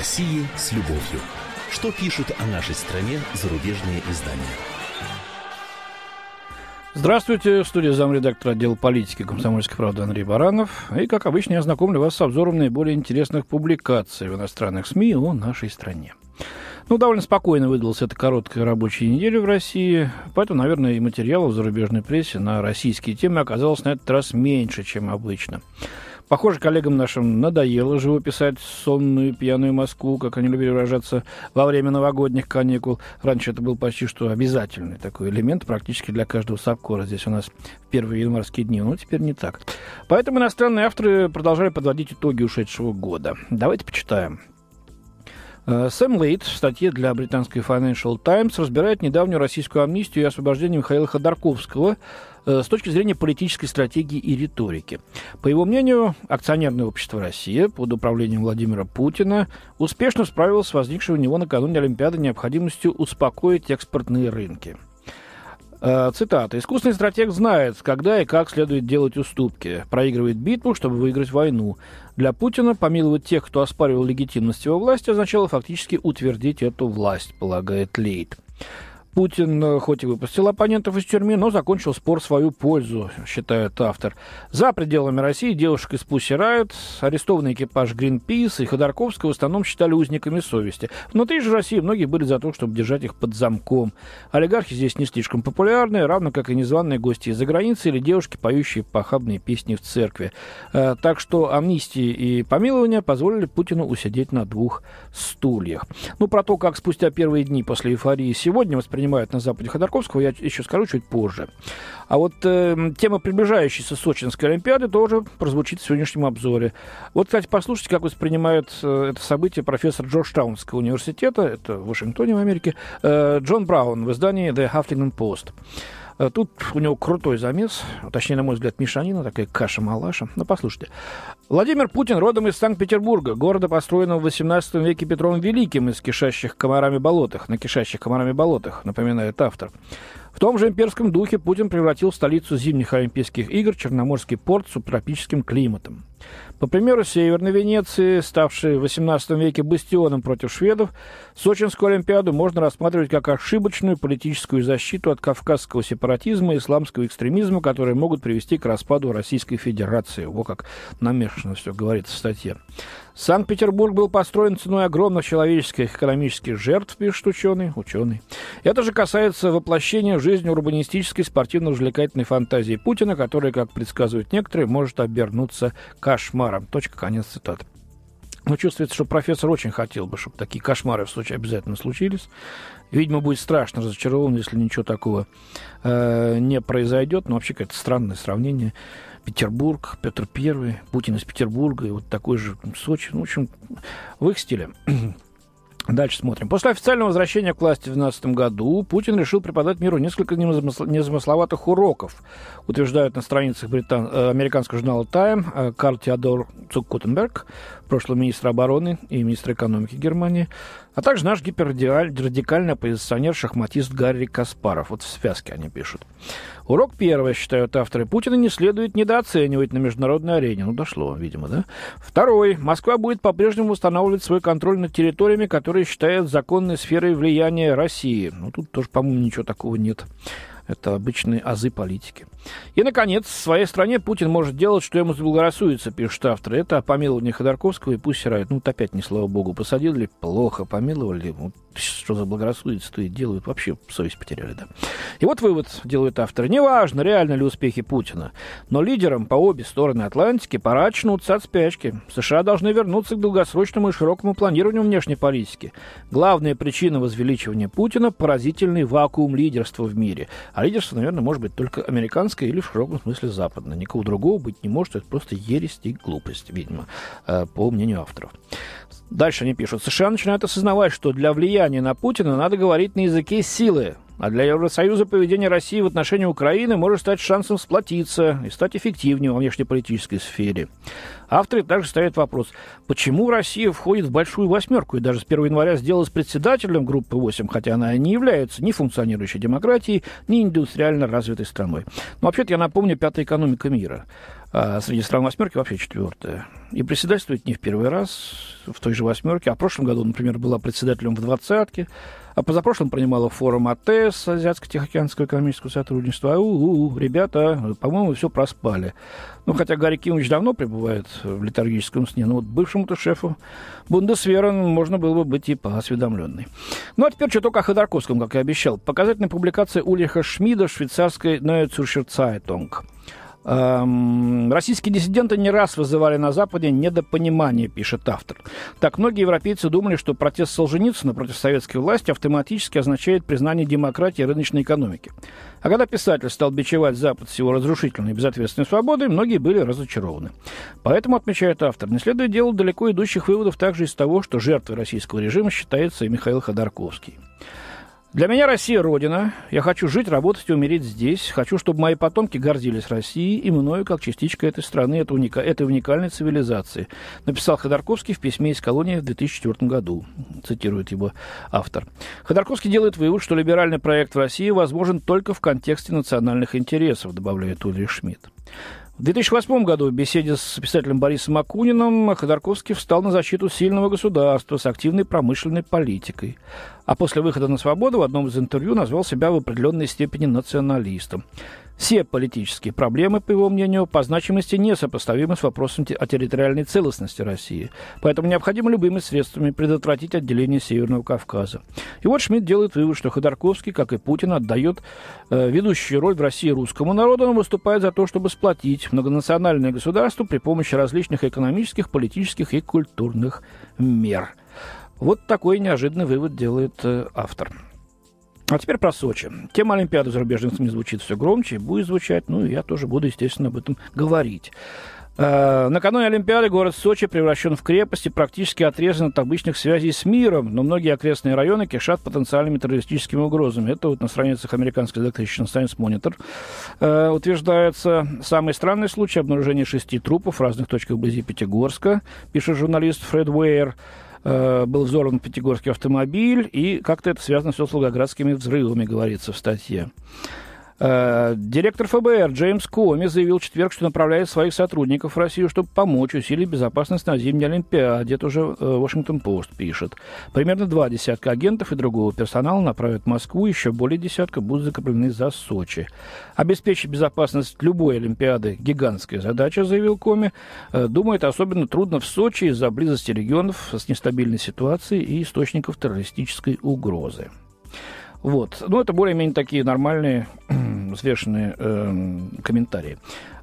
России с любовью. Что пишут о нашей стране зарубежные издания? Здравствуйте, в студии замредактора отдела политики комсомольской правды Андрей Баранов. И, как обычно, я знакомлю вас с обзором наиболее интересных публикаций в иностранных СМИ о нашей стране. Ну, довольно спокойно выдалась эта короткая рабочая неделя в России, поэтому, наверное, и материалов в зарубежной прессе на российские темы оказалось на этот раз меньше, чем обычно. Похоже, коллегам нашим надоело живописать сонную пьяную Москву, как они любили выражаться, во время новогодних каникул. Раньше это был почти что обязательный такой элемент практически для каждого совкора. Здесь у нас в первые январские дни, но теперь не так. Поэтому иностранные авторы продолжали подводить итоги ушедшего года. Давайте почитаем. Э, Сэм Лейт в статье для британской Financial Times разбирает недавнюю российскую амнистию и освобождение Михаила Ходорковского э, с точки зрения политической стратегии и риторики. По его мнению, акционерное общество «Россия» под управлением Владимира Путина успешно справилось с возникшей у него накануне Олимпиады необходимостью успокоить экспортные рынки. Э, цитата. «Искусный стратег знает, когда и как следует делать уступки. Проигрывает битву, чтобы выиграть войну. Для Путина помиловать тех, кто оспаривал легитимность его власти, означало фактически утвердить эту власть, полагает Лейт. Путин э, хоть и выпустил оппонентов из тюрьмы, но закончил спор в свою пользу, считает автор. За пределами России девушек из Пусси Райот, арестованный экипаж Гринпис и Ходорковского в основном считали узниками совести. Внутри же России многие были за то, чтобы держать их под замком. Олигархи здесь не слишком популярны, равно как и незваные гости из-за границы или девушки, поющие похабные песни в церкви. Э, так что амнистии и помилования позволили Путину усидеть на двух стульях. Ну, про то, как спустя первые дни после эйфории сегодня воспринимается принимают на Западе Ходорковского, я еще скажу чуть позже. А вот э, тема приближающейся Сочинской Олимпиады тоже прозвучит в сегодняшнем обзоре. Вот, кстати, послушайте, как воспринимает э, это событие профессор Джорджтаунского университета, это в Вашингтоне, в Америке, э, Джон Браун в издании The Huffington Post. Э, тут у него крутой замес, точнее, на мой взгляд, мешанина, такая каша-малаша. Ну, послушайте. Владимир Путин родом из Санкт-Петербурга, города, построенного в 18 веке Петром Великим из кишащих комарами болотах, на кишащих комарами болотах, напоминает автор. В том же имперском духе Путин превратил столицу зимних Олимпийских игр Черноморский порт с субтропическим климатом. По примеру Северной Венеции, ставшей в XVIII веке бастионом против шведов, Сочинскую Олимпиаду можно рассматривать как ошибочную политическую защиту от кавказского сепаратизма и исламского экстремизма, которые могут привести к распаду Российской Федерации. Вот как намешано все говорится в статье. Санкт-Петербург был построен ценой огромных человеческих и экономических жертв, пишет ученый. ученый. Это же касается воплощения в жизнь урбанистической спортивно-развлекательной фантазии Путина, которая, как предсказывают некоторые, может обернуться кошмаром. Точка, конец цитаты. Но чувствуется, что профессор очень хотел бы, чтобы такие кошмары в случае обязательно случились. Видимо, будет страшно разочарован, если ничего такого э, не произойдет. Но вообще какое-то странное сравнение. Петербург, Петр Первый, Путин из Петербурга, и вот такой же Сочи. Ну, в общем, в их стиле. Дальше смотрим. После официального возвращения к власти в 2012 году Путин решил преподать миру несколько незамысловатых уроков, утверждают на страницах британ... Э, американского журнала Time э, Карл Теодор Цуккутенберг, прошлый министр обороны и министр экономики Германии, а также наш гиперрадикальный оппозиционер-шахматист Гарри Каспаров. Вот в связке они пишут. Урок первый, считают авторы. Путина не следует недооценивать на международной арене. Ну, дошло, видимо, да? Второй. Москва будет по-прежнему устанавливать свой контроль над территориями, которые считают законной сферой влияния России. Ну, тут тоже, по-моему, ничего такого нет. Это обычные азы политики. И, наконец, в своей стране Путин может делать, что ему заблагорассудится, пишут авторы. Это помилование Ходорковского и пусть сирают. Ну, вот опять, не слава богу, посадили, плохо помиловали. Вот что заблагорассудится, то и делают. Вообще совесть потеряли, да. И вот вывод делают авторы. Неважно, реально ли успехи Путина, но лидерам по обе стороны Атлантики пора очнуться от спячки. США должны вернуться к долгосрочному и широкому планированию внешней политики. Главная причина возвеличивания Путина – поразительный вакуум лидерства в мире. А лидерство, наверное, может быть только американское или в широком смысле западное. Никого другого быть не может. Это просто ересь и глупость, видимо, э, по мнению авторов. Дальше они пишут. США начинают осознавать, что для влияния на Путина надо говорить на языке силы, а для Евросоюза поведение России в отношении Украины может стать шансом сплотиться и стать эффективнее во внешнеполитической сфере. Авторы также ставят вопрос, почему Россия входит в большую восьмерку и даже с 1 января сделалась председателем группы 8, хотя она не является ни функционирующей демократией, ни индустриально развитой страной. Но вообще-то я напомню, пятая экономика мира. А среди стран восьмерки вообще четвертая. И председательствует не в первый раз в той же восьмерке. А в прошлом году, например, была председателем в двадцатке. А позапрошлым принимала форум АТС, Азиатско-Тихоокеанского экономического сотрудничества. У-у-у, ребята, по-моему, все проспали. Ну, хотя Гарри Кимович давно пребывает в летаргическом сне, но вот бывшему-то шефу Бундесвера можно было бы быть и поосведомленной. Ну, а теперь что-то о Ходорковском, как я обещал. Показательная публикация Ульриха Шмида швейцарской Neue Zürcher Zeitung – Эм, российские диссиденты не раз вызывали на Западе недопонимание, пишет автор. Так многие европейцы думали, что протест Солженицына против советской власти автоматически означает признание демократии и рыночной экономики. А когда писатель стал бичевать Запад с его разрушительной и безответственной свободой, многие были разочарованы. Поэтому, отмечает автор, не следует делать далеко идущих выводов также из того, что жертвой российского режима считается и Михаил Ходорковский. Для меня Россия – родина. Я хочу жить, работать и умереть здесь. Хочу, чтобы мои потомки гордились Россией и мною как частичкой этой страны, этой, уника... этой уникальной цивилизации. Написал Ходорковский в письме из колонии в 2004 году. Цитирует его автор. Ходорковский делает вывод, что либеральный проект в России возможен только в контексте национальных интересов, добавляет Ульрих Шмидт. В 2008 году в беседе с писателем Борисом Акуниным Ходорковский встал на защиту сильного государства с активной промышленной политикой. А после выхода на свободу в одном из интервью назвал себя в определенной степени националистом. Все политические проблемы, по его мнению, по значимости несопоставимы с вопросом о территориальной целостности России. Поэтому необходимо любыми средствами предотвратить отделение Северного Кавказа. И вот Шмидт делает вывод, что Ходорковский, как и Путин, отдает э, ведущую роль в России русскому народу, но выступает за то, чтобы сплотить многонациональное государство при помощи различных экономических, политических и культурных мер. Вот такой неожиданный вывод делает э, автор. А теперь про Сочи. Тема Олимпиады зарубежных СМИ звучит все громче, будет звучать, ну и я тоже буду, естественно, об этом говорить. Э, накануне Олимпиады город Сочи превращен в крепость и практически отрезан от обычных связей с миром, но многие окрестные районы кишат потенциальными террористическими угрозами. Это вот на страницах американской газеты Science Monitor э, утверждается. Самый странный случай обнаружения шести трупов в разных точках вблизи Пятигорска, пишет журналист Фред Уэйр. Э, был взорван пятигорский автомобиль, и как-то это связано все с волгоградскими взрывами, говорится в статье. Э, директор ФБР Джеймс Коми заявил в четверг, что направляет своих сотрудников в Россию, чтобы помочь усилить безопасность на зимней Олимпиаде. Это уже Вашингтон Пост пишет. Примерно два десятка агентов и другого персонала направят в Москву, еще более десятка будут закреплены за Сочи. Обеспечить безопасность любой Олимпиады – гигантская задача, заявил Коми. Э, думает, особенно трудно в Сочи из-за близости регионов с нестабильной ситуацией и источников террористической угрозы. Вот. Ну, это более-менее такие нормальные, взвешенные э, комментарии.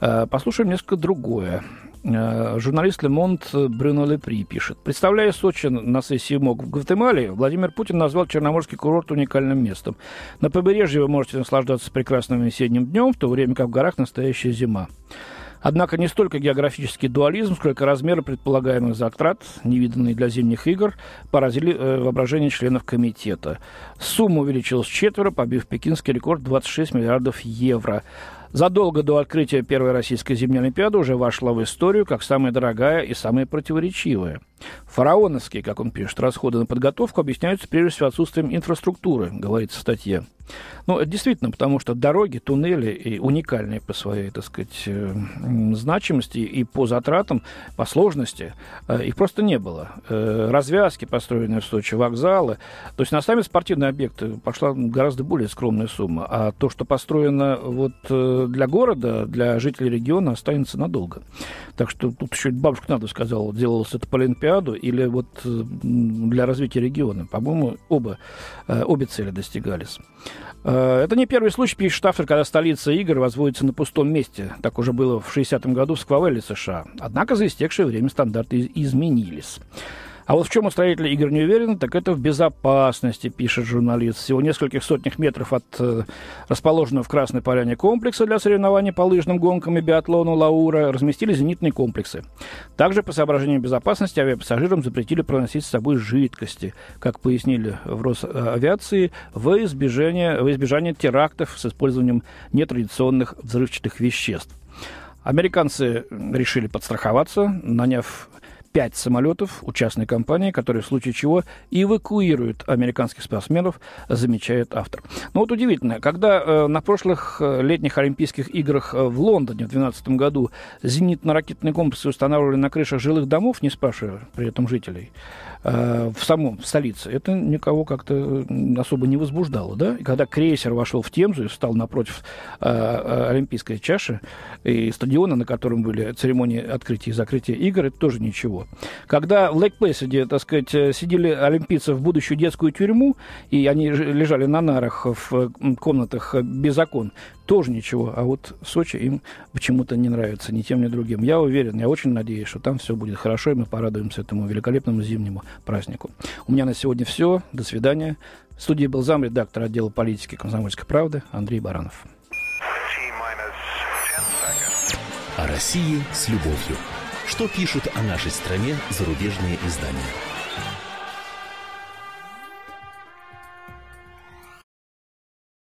Э, послушаем несколько другое. Э, журналист Лемонт Брюно Лепри пишет. Представляя Сочи на сессии МОК в Гватемале, Владимир Путин назвал Черноморский курорт уникальным местом. На побережье вы можете наслаждаться прекрасным весенним днем, в то время как в горах настоящая зима. Однако не столько географический дуализм, сколько размеры предполагаемых затрат, невиданные для зимних игр, поразили э, воображение членов комитета. Сумма увеличилась четверо, побив пекинский рекорд 26 миллиардов евро. Задолго до открытия первой российской зимней Олимпиады уже вошла в историю как самая дорогая и самая противоречивая. Фараоновские, как он пишет, расходы на подготовку объясняются прежде всего отсутствием инфраструктуры, говорится в статье. Ну, действительно, потому что дороги, туннели и уникальные по своей, так сказать, э, значимости и по затратам, по сложности, э, их просто не было. Э, развязки, построенные в Сочи, вокзалы. То есть на сами спортивные объекты пошла гораздо более скромная сумма. А то, что построено вот для города, для жителей региона, останется надолго. Так что тут еще бабушка надо сказала, делалось это по Олимпиаду или вот для развития региона. По-моему, оба, обе цели достигались. Э, это не первый случай, пишет автор, когда столица игр возводится на пустом месте. Так уже было в 60-м году в Сквавелле, США. Однако за истекшее время стандарты изменились. А вот в чем устроители игр не уверены, так это в безопасности, пишет журналист. Всего нескольких сотнях метров от э, расположенного в Красной Поляне комплекса для соревнований по лыжным гонкам и биатлону «Лаура» разместили зенитные комплексы. Также по соображениям безопасности авиапассажирам запретили проносить с собой жидкости, как пояснили в Росавиации, в избежание, в избежание терактов с использованием нетрадиционных взрывчатых веществ. Американцы решили подстраховаться, наняв пять самолетов у частной компании, которые в случае чего эвакуируют американских спортсменов, замечает автор. Ну вот удивительно, когда э, на прошлых э, летних Олимпийских играх э, в Лондоне в 2012 году зенитно-ракетные комплексы устанавливали на крышах жилых домов, не спрашивая при этом жителей, в самом в столице, это никого как-то особо не возбуждало, да? И когда крейсер вошел в Темзу и встал напротив э, э, Олимпийской чаши и стадиона, на котором были церемонии открытия и закрытия игр, это тоже ничего. Когда в Лейк Плэсиде, так сказать, сидели олимпийцы в будущую детскую тюрьму, и они лежали на нарах в комнатах без окон, тоже ничего. А вот Сочи им почему-то не нравится ни тем, ни другим. Я уверен, я очень надеюсь, что там все будет хорошо, и мы порадуемся этому великолепному зимнему празднику. У меня на сегодня все. До свидания. В студии был зам редактор отдела политики «Комсомольской правды» Андрей Баранов. О России с любовью. Что пишут о нашей стране зарубежные издания?